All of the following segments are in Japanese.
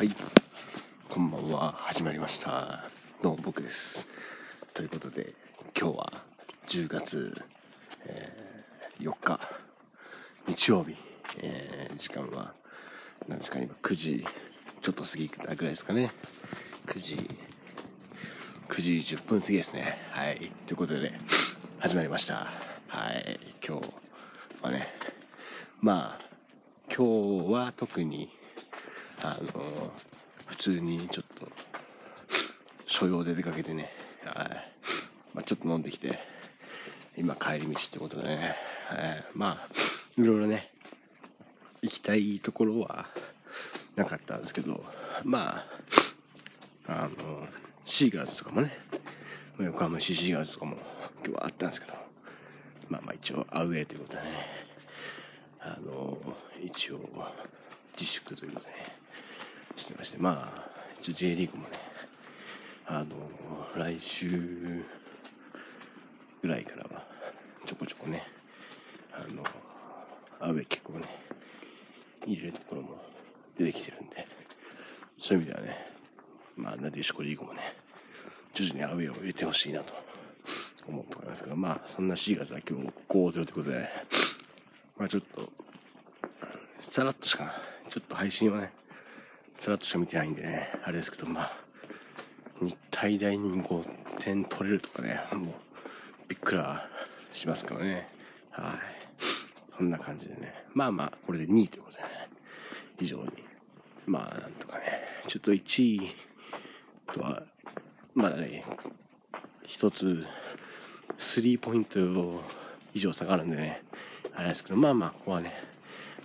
はい、こんばんは。始まりました。どうも僕です。ということで、今日は10月、えー4日、日曜日、えー時間は、何ですかね、今9時ちょっと過ぎたぐらいですかね。9時、9時10分過ぎですね。はい。ということで、ね始まりました。はい。今日はね、まあ、今日は特に、あの、普通にちょっと、所用で出かけてね、はい。まあ、ちょっと飲んできて、今帰り道ってことでね、はい。まあ、いろいろね、行きたいところはなかったんですけど、まあ、あの、シーガーズとかもね、横浜市シーガーズとかも今日はあったんですけど、まあまあ一応アウェーということでね、あの、一応自粛ということでね、してまして、まあ、一応 J リーグもね、あの、来週ぐらいからはちょこちょこね、あの、アウェー結構ね、入れるところも出てきてるんで、そういう意味ではね、まあ、なでしこリーグもね、徐々にアウェーを入れてほしいなと思っておりますけど、まあ、そんな4月は今日5-0ということで、まあちょっと、さらっとしか、ちょっと配信はね、さらっとしか見てないんでね、あれですけど、まあ、日体大に5点取れるとかね、もう、びっくらしますからね。はい。そんな感じでね。まあまあ、これで2位ということでね、非常に、まあ、なんとかね、ちょっと1位とは、まだね、一つ、スリーポイント以上差がるんでね、あれですけど、まあまあ、ここはね、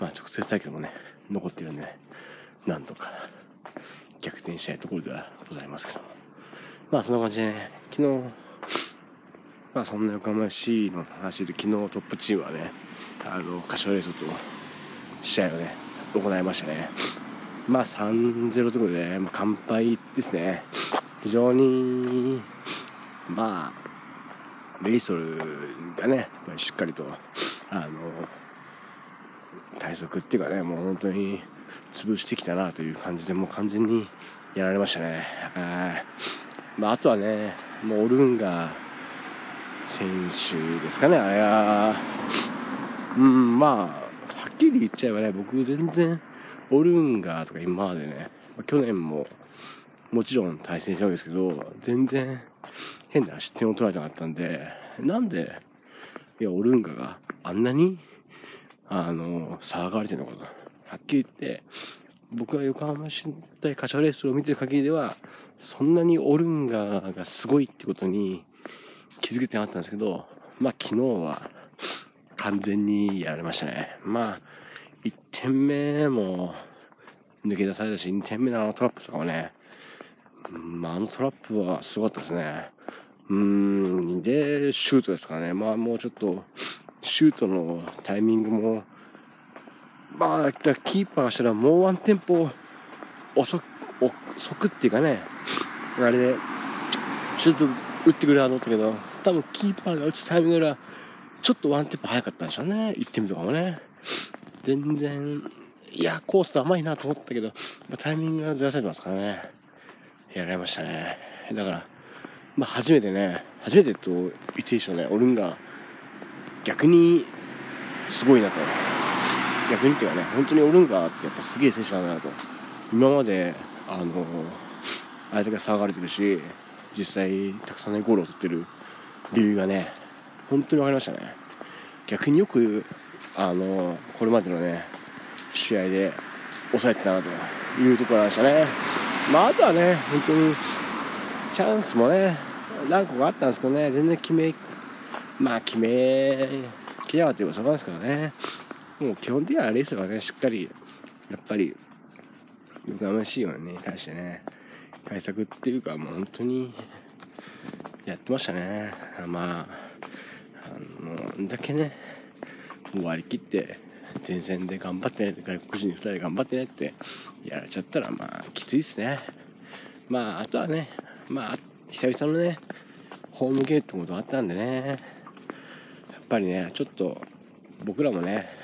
まあ直接対決もね、残ってるんでね、なんとか逆転したいところではございますけども。まあそんな感じでね、昨日、まあそんな横浜 FC の話で昨日トップチームはね、あの、柏レイソと試合をね、行いましたね。まあ3-0ということで、まあ、完敗ですね。非常に、まあ、レイソルがね、しっかりと、あの、対策っていうかね、もう本当に潰してきたなという感じで、もう完全にやられましたね。はいまあ、あとはね、もうオルンガ選手ですかね、あれは、うん、まあ、はっきり言っちゃえばね、僕全然、オルンガとか今までね、去年ももちろん対戦したわけですけど、全然変な失点を取られなかったんで、なんで、いや、オルンガがあんなに、あの、騒がれてるのかと。はっきり言って、僕が横浜市対柏レースを見てる限りでは、そんなにオルンガがすごいってことに気づけてなかったんですけど、まあ昨日は完全にやられましたね。まあ、1点目も抜け出されたし、2点目のあのトラップとかもね、まあ、あのトラップはすごかったですね。うーん、で、シュートですからね。まあもうちょっと、シュートのタイミングも、まあ、キーパーがしたらもうワンテンポ遅く、遅くっていうかね、あれで、シュート打ってくれると思ったけど、多分キーパーが打つタイミングよりは、ちょっとワンテンポ早かったんでしょうね。1点目とかもね。全然、いや、コース甘いなと思ったけど、まあタイミングがずらされてますからね。やられましたね。だから、まあ初めてね、初めてと言っていいでしょうね。オルンガ、逆に、すごいなと。逆にっていうかね、本当にオルンガってやっぱすげえ選手なんだなと。今まで、あの、相手が騒がれてるし、実際たくさんね、ゴールを取ってる理由がね、本当に分かりましたね。逆によく、あの、これまでのね、試合で抑えてたなというところでしたね。まあ、あとはね、本当に、チャンスもね、何個かあったんですけどね、全然決め、まあ、決め、きれなかったというかそこなんですけどね、もう基本的にはレースがね、しっかり、やっぱり、横浜 C をね、対してね、対策っていうか、もう本当に、やってましたね。まあ、あの、んだけね、もう割り切って、前線で頑張ってね、外国人2人で頑張ってねってやられちゃったら、まあ、きついですね。まあ、あとはね、まあ、久々のね、ホームゲートもあったんでね、やっぱりね、ちょっと、僕らもね、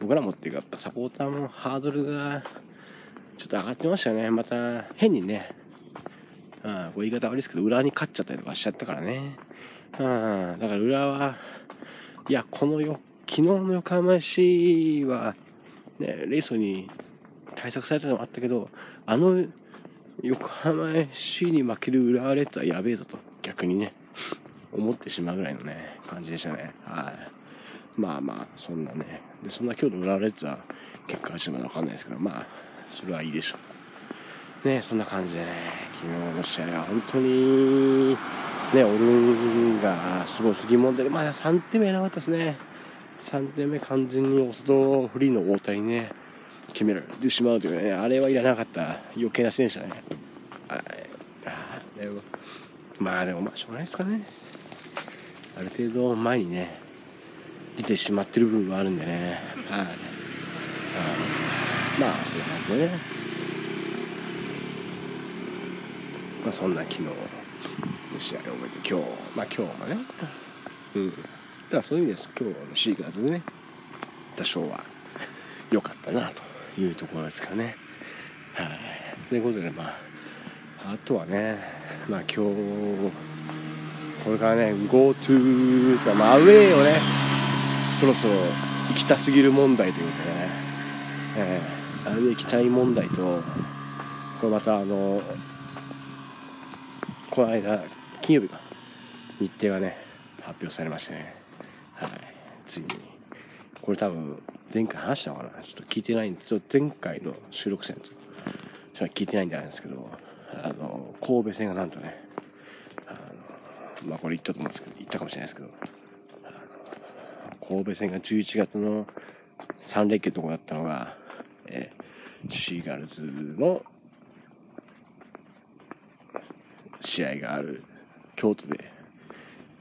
僕らもっていうか、やっぱサポーターのハードルが、ちょっと上がってましたよね。また、変にね、うん、こう言い方悪いですけど、裏に勝っちゃったりとかしちゃったからね。うん、だから裏は、いや、このよ、昨日の横浜市は、ね、レイソに対策されたのもあったけど、あの横浜 FC に負ける浦和レッズはやべえぞと、逆にね、思ってしまうぐらいのね、感じでしたね。はい。まあまあ、そんなね。で、そんな今日の浦和レッズは結果はちょっとわかんないですけど、まあ、それはいいでしょう。ね、そんな感じでね、昨日の試合は本当に、ね、オルンがすごいすぎもんで、まだ3点目なかったですね。3点目完全にオスドフリーの大谷ね、決められてしまうというね、あれはいらなかった余計な選手だね。はい。あでもまあでもまあしょうがないですかね。ある程度前にね、出てしまってる部分はあるんでね。はい。まあ、そういう感じでね。まあそんな昨日の試合を終えて、今日、まあ今日もね、うん。だからそういう意味です。今日のシーガーズでね、多少は良かったなと。いうところですかね。はい。ということで、まあ、あとはね、まあ今日、これからね、GoTo まあアウェイをね、そろそろ行きたすぎる問題というかね、えー、アウェイ行きたい問題と、これまたあの、この間、金曜日か、日程がね、発表されましてね、はい、ついに。これ多分、前回話したのかな。ちょっと聞いてないんで、ちょっと前回の収録戦と、ちょっと聞いてないんじゃないですけど、あの、神戸戦がなんとね、あの、まあこれ言ったと思うんですけど、言ったかもしれないですけど、神戸戦が11月の3連休とこだったのが、えー、シーガルズの試合がある京都で、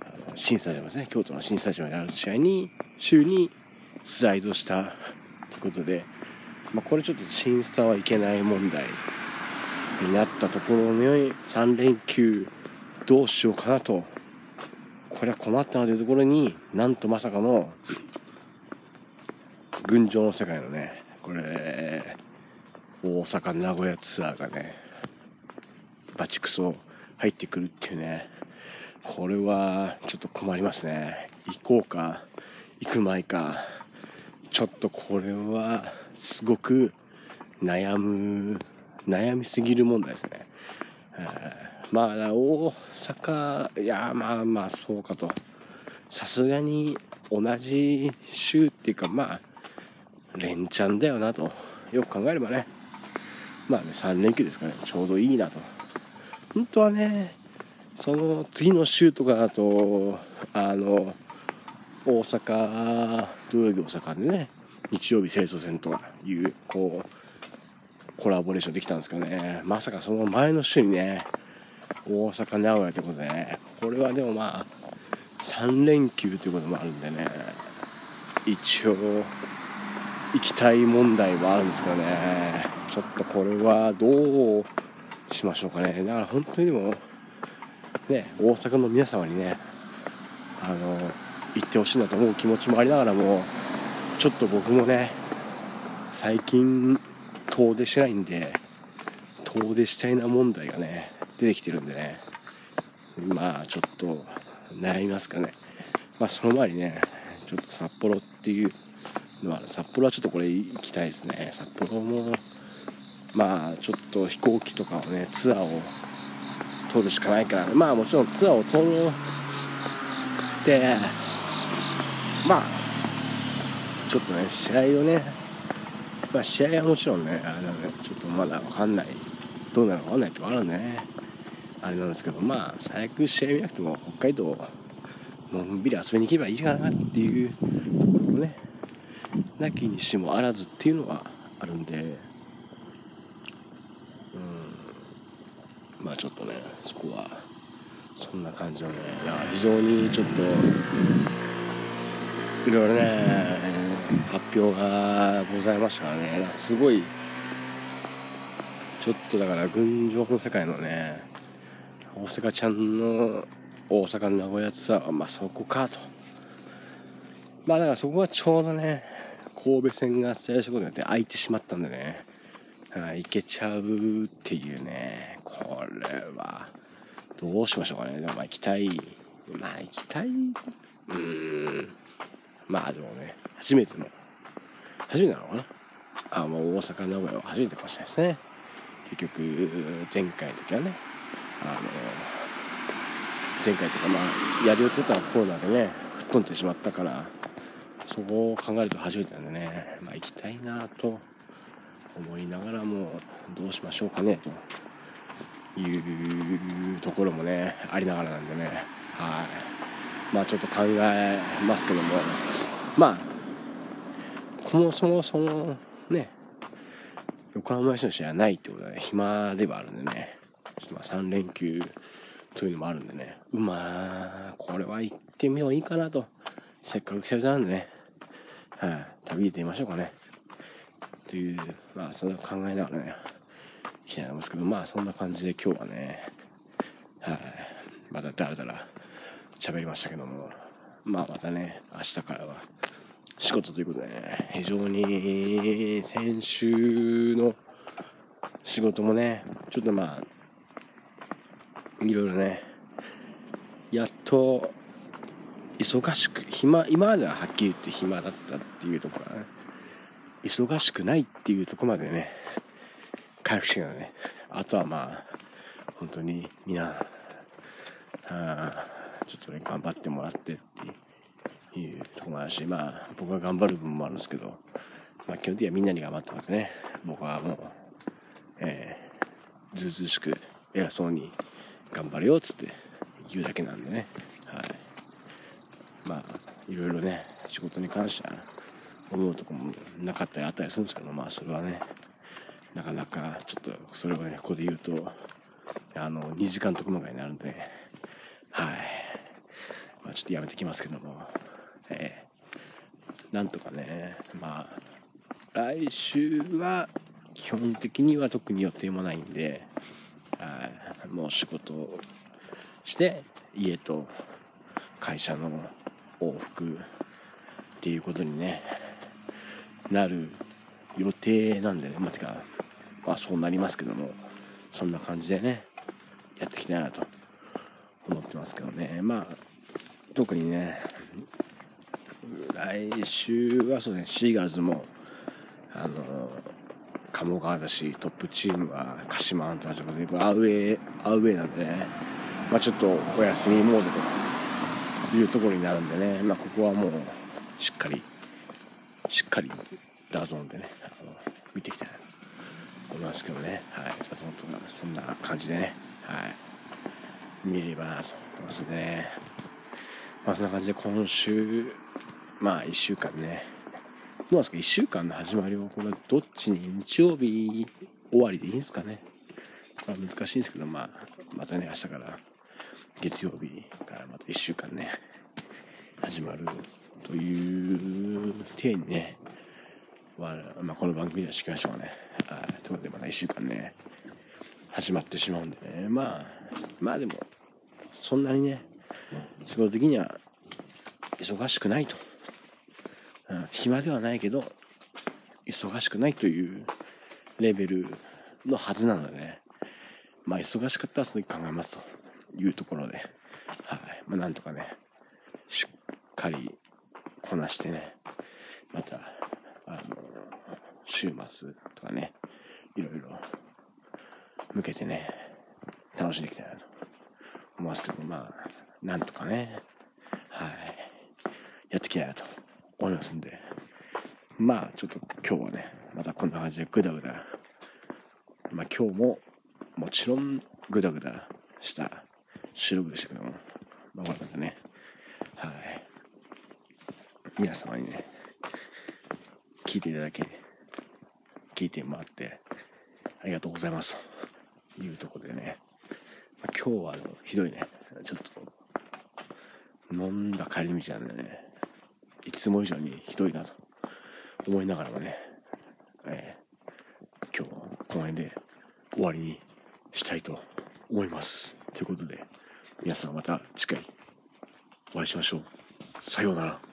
あの新スタジアムですね、京都の新スタジアムである試合に、週にスライドしたということで、まあ、これちょっと新スタはいけない問題になったところに3連休どうしようかなとこれは困ったなというところになんとまさかの群青の世界のねこれ大阪名古屋ツアーがねバチクソ入ってくるっていうねこれはちょっと困りますね行こうか行く前かちょっとこれはすごく悩む悩みすぎる問題ですね。まあ大阪いやまあまあそうかと。さすがに同じ週っていうかまあ連チャンだよなと。よく考えればね。まあね3連休ですからね。ちょうどいいなと。本当はねその次の週とかだとあの大阪、土曜日大阪でね、日曜日清楚戦という、こう、コラボレーションできたんですけどね、まさかその前の週にね、大阪、名古屋ということでね、これはでもまあ、3連休ということもあるんでね、一応、行きたい問題はあるんですけどね、ちょっとこれはどうしましょうかね。だから本当にでも、ね、大阪の皆様にね、あの、行ってほしいなと思う気持ちもありながらも、ちょっと僕もね、最近遠出しないんで、遠出したいな問題がね、出てきてるんでね、まあちょっと悩みますかね。まあその前にね、ちょっと札幌っていうのは、札幌はちょっとこれ行きたいですね。札幌も、まあちょっと飛行機とかをね、ツアーを通るしかないから、ね、まあもちろんツアーを通って、まあ、ちょっとね、試合をね、まあ試合はもちろんね、あれだね、ちょっとまだわかんない、どうなるかわかんないってあるんね、あれなんですけど、まあ、最悪試合見なくても、北海道、のんびり遊びに行けばいいかなっていうところもね、なきにしもあらずっていうのはあるんで、うん、まあちょっとね、そこは、そんな感じのね、いや、非常にちょっと、いろいろね、発表がございましたからね、すごい、ちょっとだから、群青の世界のね、大阪ちゃんの大阪名古屋ツアーは、まあそこかと。まあだからそこはちょうどね、神戸線が最初ことによって空いてしまったんでね、あいけちゃうっていうね、これは、どうしましょうかね。でもまあ行きたい。まあ行きたい。うーん。まあでもね、初めての、初めてなのかなあ、もう大阪、名古屋は初めてかもしれないですね。結局、前回の時はね、あの、前回とかまあ、やる予定たコーナでね、吹っ飛んでしまったから、そこを考えると初めてなんでね、まあ行きたいなと思いながらも、どうしましょうかね、というところもね、ありながらなんでね、はい。まあちょっと考えますけども、まあ、こもそもそもね、横浜市の試合はないってことはね、暇ではあるんでね、まあ3連休というのもあるんでね、うまあ、これは行ってみよういいかなと。せっかく久々なんでね、はい、旅出てみましょうかね。という、まあ、そんな考えながらね、行きたいますけど、まあ、そんな感じで今日はね、はい、まただらだら喋りましたけども、まあ、またね、明日からは仕事ということでね、非常に先週の仕事もね、ちょっとまあ、いろいろね、やっと忙しく、暇、今までははっきり言って暇だったっていうところからね、忙しくないっていうとこまでね、回復してるのね。あとはまあ、本当に皆、あちょっとね、頑張ってもらってっていうとこもあるし、まあ、僕が頑張る部分もあるんですけど、まあ、基本的にはみんなに頑張ってますね。僕はもう、えー、ずうずうしく偉そうに頑張れよっつって言うだけなんでね。はい。まあ、いろいろね、仕事に関しては、思うとこもなかったりあったりするんですけど、まあ、それはね、なかなか、ちょっと、それをね、ここで言うと、あの、2時間特番会になるんで、はい。まあ、ちょっとやめてきますけども、えー、なんとかね、まあ、来週は、基本的には特に予定もないんで、もう仕事をして、家と会社の往復っていうことにね、なる予定なんでね、まあ、てか、まあそうなりますけども、そんな感じでね、やっていきたいなと思ってますけどね。まあ、特にね、来週はそうね、シーガルズも、あの、鴨川だし、トップチームは鹿島アントラーズで、アウェー、アウェーなんでね、まあちょっとお休みモードというところになるんでね、まあここはもう、しっかり、しっかり DAZN でね、あの見ていきたいなと思いますけどね。はい。 DAZN とか、そんな感じでね、はい。見ればなと思いますね。まあそんな感じで今週、まあ1週間ね、うなんですか ?1 週間の始まりを、これどっちに日曜日終わりでいいんですかね？まあ難しいんですけど、まあ、またね、明日から月曜日からまた1週間ね、始まるという体にね、まあ、この番組ではしきましょうね。はい。ということで、また1週間ね、始まってしまうんでね。まあ、まあでも、そんなにね、仕事的には忙しくないと。暇ではないけど、忙しくないというレベルのはずなのでね。まあ、忙しかったらその時考えますというところで、はい。まあ、なんとかね、しっかりこなしてね、また、あの、週末とかね、いろいろ向けてね、楽しんでいきたいなと思いますけど、まあ、なんとかね、はい、やっていきたいなと思いますんで、まあ、ちょっと今日はね、またこんな感じでぐだぐだ、まあ今日ももちろんぐだぐだした収録でしたけども、まあ、またね、はい、皆様にね、聞いていただき、聞いてもらって、ありがとうございます。というところでね、ま、今日はあのひどいね、ちょっと、飲んだ帰り道なんでね、いつも以上にひどいなと思いながらもね、えー、今日この辺で終わりにしたいと思います。ということで、皆さんまた次回お会いしましょう。さようなら。